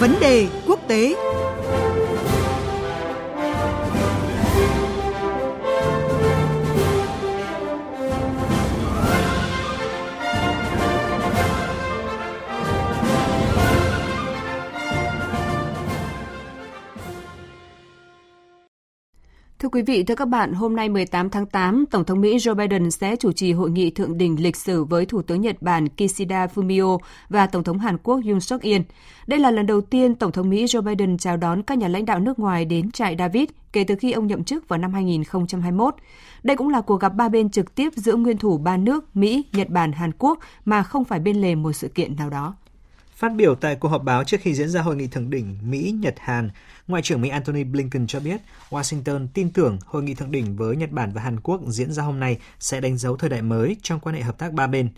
Vấn đề quốc tế. Thưa quý vị, thưa các bạn, hôm nay 18 tháng 8, Tổng thống Mỹ Joe Biden sẽ chủ trì hội nghị thượng đỉnh lịch sử với Thủ tướng Nhật Bản Kishida Fumio và Tổng thống Hàn Quốc Yoon suk yeol Đây là lần đầu tiên Tổng thống Mỹ Joe Biden chào đón các nhà lãnh đạo nước ngoài đến trại David kể từ khi ông nhậm chức vào năm 2021. Đây cũng là cuộc gặp ba bên trực tiếp giữa nguyên thủ ba nước Mỹ, Nhật Bản, Hàn Quốc mà không phải bên lề một sự kiện nào đó. Phát biểu tại cuộc họp báo trước khi diễn ra hội nghị thượng đỉnh Mỹ-Nhật-Hàn, Ngoại trưởng Mỹ Antony Blinken cho biết Washington tin tưởng hội nghị thượng đỉnh với Nhật Bản và Hàn Quốc diễn ra hôm nay sẽ đánh dấu thời đại mới trong quan hệ hợp tác ba bên.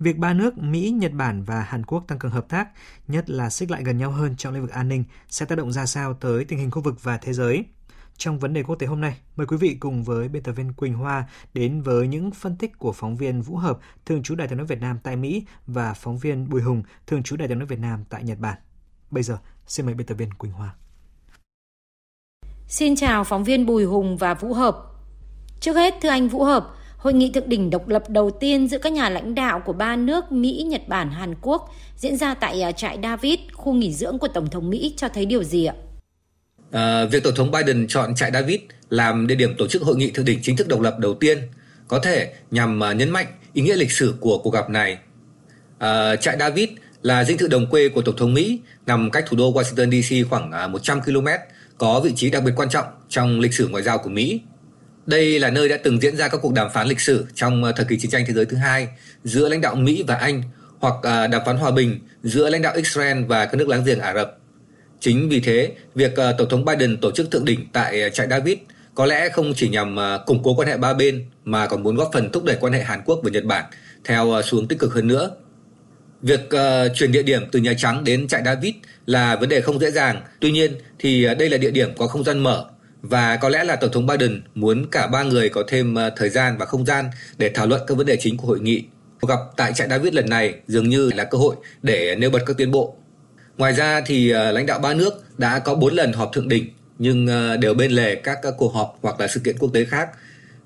Việc ba nước Mỹ, Nhật Bản và Hàn Quốc tăng cường hợp tác, nhất là xích lại gần nhau hơn trong lĩnh vực an ninh, sẽ tác động ra sao tới tình hình khu vực và thế giới – trong vấn đề quốc tế hôm nay, mời quý vị cùng với biên tập viên Quỳnh Hoa đến với những phân tích của phóng viên Vũ Hợp, thường trú Đại tiếng nói Việt Nam tại Mỹ và phóng viên Bùi Hùng, thường trú Đại tiếng nói Việt Nam tại Nhật Bản. Bây giờ, xin mời biên tập viên Quỳnh Hoa. Xin chào phóng viên Bùi Hùng và Vũ Hợp. Trước hết, thưa anh Vũ Hợp, Hội nghị thượng đỉnh độc lập đầu tiên giữa các nhà lãnh đạo của ba nước Mỹ, Nhật Bản, Hàn Quốc diễn ra tại à, trại David, khu nghỉ dưỡng của Tổng thống Mỹ cho thấy điều gì ạ? À, việc Tổng thống Biden chọn trại David làm địa điểm tổ chức hội nghị thượng đỉnh chính thức độc lập đầu tiên có thể nhằm uh, nhấn mạnh ý nghĩa lịch sử của cuộc gặp này. À, trại David là dinh thự đồng quê của Tổng thống Mỹ nằm cách thủ đô Washington DC khoảng uh, 100 km, có vị trí đặc biệt quan trọng trong lịch sử ngoại giao của Mỹ. Đây là nơi đã từng diễn ra các cuộc đàm phán lịch sử trong thời kỳ chiến tranh thế giới thứ hai giữa lãnh đạo Mỹ và Anh hoặc đàm phán hòa bình giữa lãnh đạo Israel và các nước láng giềng Ả Rập. Chính vì thế, việc ờ, Tổng thống Biden tổ chức thượng đỉnh tại ờ, trại David có lẽ không chỉ nhằm ờ, củng cố quan hệ ba bên mà còn muốn góp phần thúc đẩy quan hệ Hàn Quốc và Nhật Bản theo xuống tích cực hơn nữa. Việc uh, chuyển địa điểm từ Nhà Trắng đến trại David là vấn đề không dễ dàng. Tuy nhiên thì đây là địa điểm có không gian mở và có lẽ là Tổng thống Biden muốn cả ba người có thêm uh, thời gian và không gian để thảo luận các vấn đề chính của hội nghị. Cuộc gặp tại trại David lần này dường như là cơ hội để nêu bật các tiến bộ Ngoài ra thì ờ, lãnh đạo ba nước đã có 4 lần họp thượng đỉnh nhưng ờ, đều bên lề các, cuộc họp hoặc là sự kiện quốc tế khác.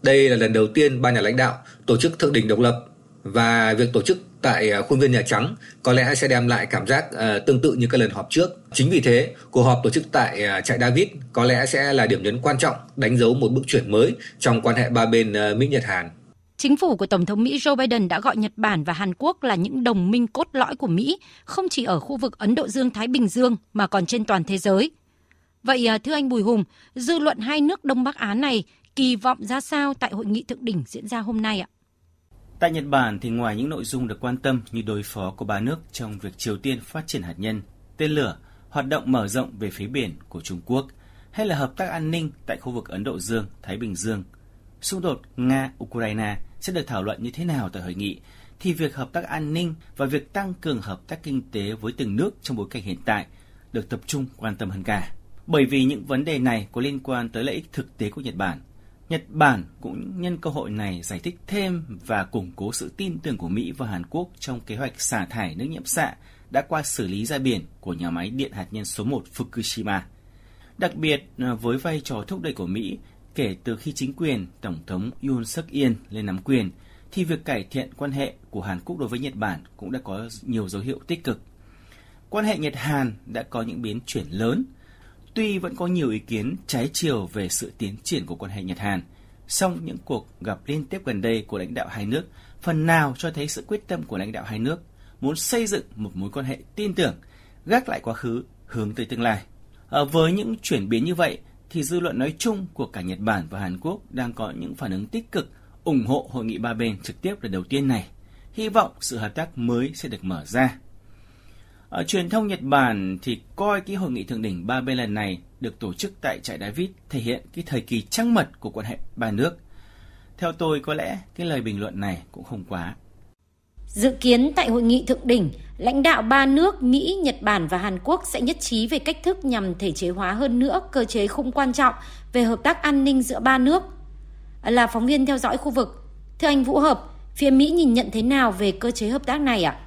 Đây là lần đầu tiên ba nhà lãnh đạo tổ chức thượng đỉnh độc lập và việc tổ chức tại ờ, khuôn viên Nhà Trắng có lẽ sẽ đem lại cảm giác tương tự như các lần họp trước. Chính vì thế, cuộc họp tổ chức tại trại David có lẽ sẽ là điểm nhấn quan trọng đánh dấu một bước chuyển mới trong quan hệ ba bên Mỹ-Nhật-Hàn. Chính phủ của Tổng thống Mỹ Joe Biden đã gọi Nhật Bản và Hàn Quốc là những đồng minh cốt lõi của Mỹ, không chỉ ở khu vực Ấn Độ Dương-Thái Bình Dương mà còn trên toàn thế giới. Vậy à, thưa anh Bùi Hùng, dư luận hai nước Đông Bắc Á này kỳ vọng ra sao tại hội nghị thượng đỉnh diễn ra hôm nay ạ? Tại Nhật Bản thì ngoài những nội dung được quan tâm như đối phó của ba nước trong việc Triều Tiên phát triển hạt nhân, tên lửa, hoạt động mở rộng về phía biển của Trung Quốc, hay là hợp tác an ninh tại khu vực Ấn Độ Dương, Thái Bình Dương, xung đột Nga-Ukraine sẽ được thảo luận như thế nào tại hội nghị, thì việc hợp tác an ninh và việc tăng cường hợp tác kinh tế với từng nước trong bối cảnh hiện tại được tập trung quan tâm hơn cả. Bởi vì những vấn đề này có liên quan tới lợi ích thực tế của Nhật Bản. Nhật Bản cũng nhân cơ hội này giải thích thêm và củng cố sự tin tưởng của Mỹ và Hàn Quốc trong kế hoạch xả thải nước nhiễm xạ đã qua xử lý ra biển của nhà máy điện hạt nhân số 1 Fukushima. Đặc biệt à, với vai trò thúc đẩy của Mỹ Kể từ khi chính quyền Tổng thống Yoon suk yeol lên nắm quyền, thì việc cải thiện quan hệ của Hàn Quốc đối với Nhật Bản cũng đã có nhiều dấu hiệu tích cực. Quan hệ Nhật-Hàn đã có những biến chuyển lớn. Tuy vẫn có nhiều ý kiến trái chiều về sự tiến triển của quan hệ Nhật-Hàn, song những cuộc gặp liên tiếp gần đây của lãnh đạo hai nước phần nào cho thấy sự quyết tâm của lãnh đạo hai nước muốn xây dựng một mối quan hệ tin tưởng, gác lại quá khứ, hướng tới tương lai. À, với những chuyển biến như vậy, thì dư luận nói chung của cả Nhật Bản và Hàn Quốc đang có những phản ứng tích cực ủng hộ hội nghị ba bên trực tiếp lần đầu tiên này. Hy vọng sự hợp tác mới sẽ được mở ra. Ở truyền thông Nhật Bản thì coi cái hội nghị thượng đỉnh ba bên lần này được tổ chức tại trại David thể hiện cái thời kỳ trăng mật của quan hệ ba nước. Theo tôi, có lẽ cái lời bình luận này cũng không quá. Dự kiến tại hội nghị thượng đỉnh, lãnh đạo ba nước Mỹ, Nhật Bản và Hàn Quốc sẽ nhất trí về cách thức nhằm thể chế hóa hơn nữa cơ chế khung quan trọng về hợp tác an ninh giữa ba nước. Là phóng viên theo dõi khu vực, thưa anh Vũ Hợp, phía Mỹ nhìn nhận thế nào về cơ chế hợp tác này ạ?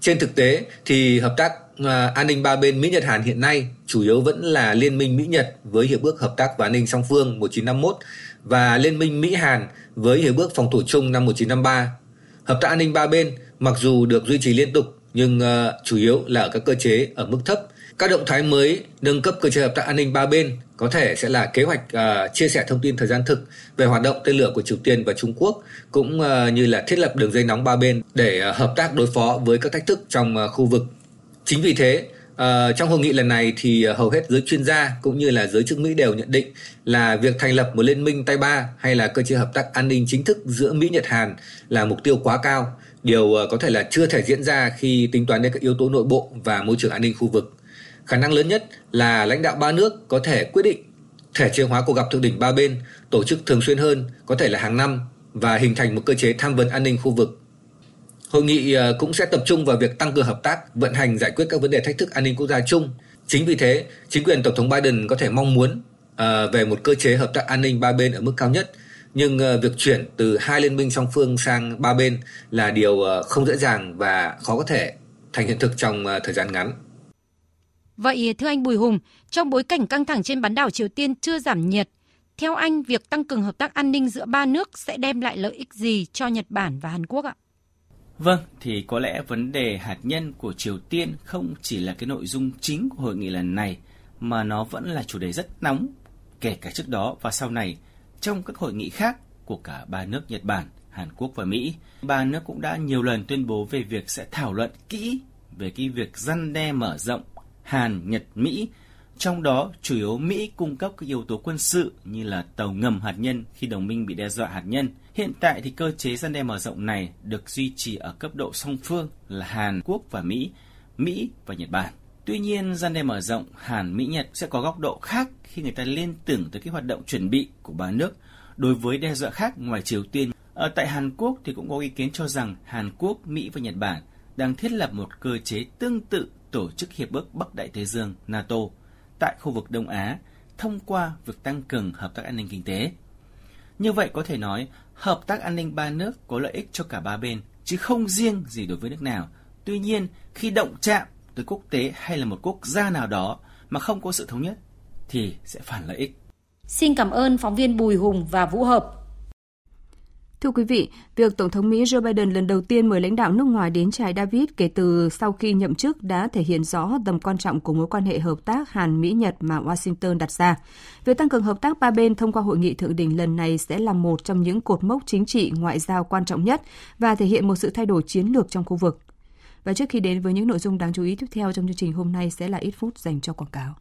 Trên thực tế thì hợp tác à, an ninh ba bên Mỹ Nhật Hàn hiện nay chủ yếu vẫn là Liên minh Mỹ Nhật với Hiệp ước Hợp tác và An ninh song phương 1951 và Liên minh Mỹ Hàn với Hiệp ước Phòng thủ chung năm 1953. Hợp tác an ninh ba bên mặc dù được duy trì liên tục nhưng uh, chủ yếu là ở các cơ chế ở mức thấp. Các động thái mới nâng cấp cơ chế hợp tác an ninh ba bên có thể sẽ là kế hoạch uh, chia sẻ thông tin thời gian thực về hoạt động tên lửa của Triều Tiên và Trung Quốc, cũng uh, như là thiết lập đường dây nóng ba bên để uh, hợp tác đối phó với các thách thức trong uh, khu vực. Chính vì thế, À, trong hội nghị lần này thì ờ, hầu hết giới chuyên gia cũng như là giới chức Mỹ đều nhận định là việc thành lập một liên minh tay ba hay là cơ chế hợp tác an ninh chính thức giữa Mỹ Nhật Hàn là mục tiêu quá cao, điều ờ, có thể là chưa thể diễn ra khi tính toán đến các yếu tố nội bộ và môi trường an ninh khu vực. Khả năng lớn nhất là lãnh đạo ba nước có thể quyết định thể chế hóa cuộc gặp thượng đỉnh ba bên, tổ chức thường xuyên hơn, có thể là hàng năm và hình thành một cơ chế tham vấn an ninh khu vực. Hội nghị ờ, cũng sẽ tập trung vào việc tăng cường hợp tác, vận hành giải quyết các vấn đề thách thức an ninh quốc gia chung. Chính vì thế, chính quyền Tổng thống Biden có thể mong muốn ờ, về một cơ chế hợp tác an ninh ba bên ở mức cao nhất, nhưng ờ, việc chuyển từ hai liên minh song phương sang ba bên là điều không dễ dàng và khó có thể thành hiện thực trong thời gian ngắn. Vậy thưa anh Bùi Hùng, trong bối cảnh căng thẳng trên bán đảo Triều Tiên chưa giảm nhiệt, theo anh việc tăng cường hợp tác an ninh giữa ba nước sẽ đem lại lợi ích gì cho Nhật Bản và Hàn Quốc ạ? Vâng, thì có lẽ vấn đề hạt nhân của Triều Tiên không chỉ là cái nội dung chính của hội nghị lần này mà nó vẫn là chủ đề rất nóng kể cả trước đó và sau này trong các hội nghị khác của cả ba nước Nhật Bản, Hàn Quốc và Mỹ. Ba nước cũng đã nhiều lần tuyên bố về việc sẽ thảo luận kỹ về cái việc răn đe mở rộng Hàn, Nhật, Mỹ. Trong đó, chủ yếu Mỹ cung cấp các yếu tố quân sự như là tàu ngầm hạt nhân khi đồng minh bị đe dọa hạt nhân. Hiện tại thì cơ chế gian đe mở rộng này được duy trì ở cấp độ song phương là Hàn Quốc và Mỹ, Mỹ và Nhật Bản. Tuy nhiên, gian đe mở rộng Hàn, Mỹ, Nhật sẽ có góc độ khác khi người ta liên tưởng tới cái hoạt động chuẩn bị của ba nước đối với đe dọa khác ngoài Triều Tiên. Ở tại Hàn Quốc thì cũng có ý kiến cho rằng Hàn Quốc, Mỹ và Nhật Bản đang thiết lập một cơ chế tương tự Tổ chức Hiệp ước Bắc Đại Tây Dương NATO tại khu vực Đông Á thông qua việc tăng cường hợp tác an ninh kinh tế. Như vậy có thể nói, hợp tác an ninh ba nước có lợi ích cho cả ba bên, chứ không riêng gì đối với nước nào. Tuy nhiên, khi động chạm tới quốc tế hay là một quốc gia nào đó mà không có sự thống nhất, thì sẽ phản lợi ích. Xin cảm ơn phóng viên Bùi Hùng và Vũ Hợp Thưa quý vị, việc Tổng thống Mỹ Joe Biden lần đầu tiên mời lãnh đạo nước ngoài đến trại David kể từ sau khi nhậm chức đã thể hiện rõ tầm quan trọng của mối quan hệ hợp tác Hàn-Mỹ-Nhật mà Washington đặt ra. Việc tăng cường hợp tác ba bên thông qua hội nghị thượng đỉnh lần này sẽ là một trong những cột mốc chính trị ngoại giao quan trọng nhất và thể hiện một sự thay đổi chiến lược trong khu vực. Và trước khi đến với những nội dung đáng chú ý tiếp theo trong chương trình hôm nay sẽ là ít phút dành cho quảng cáo.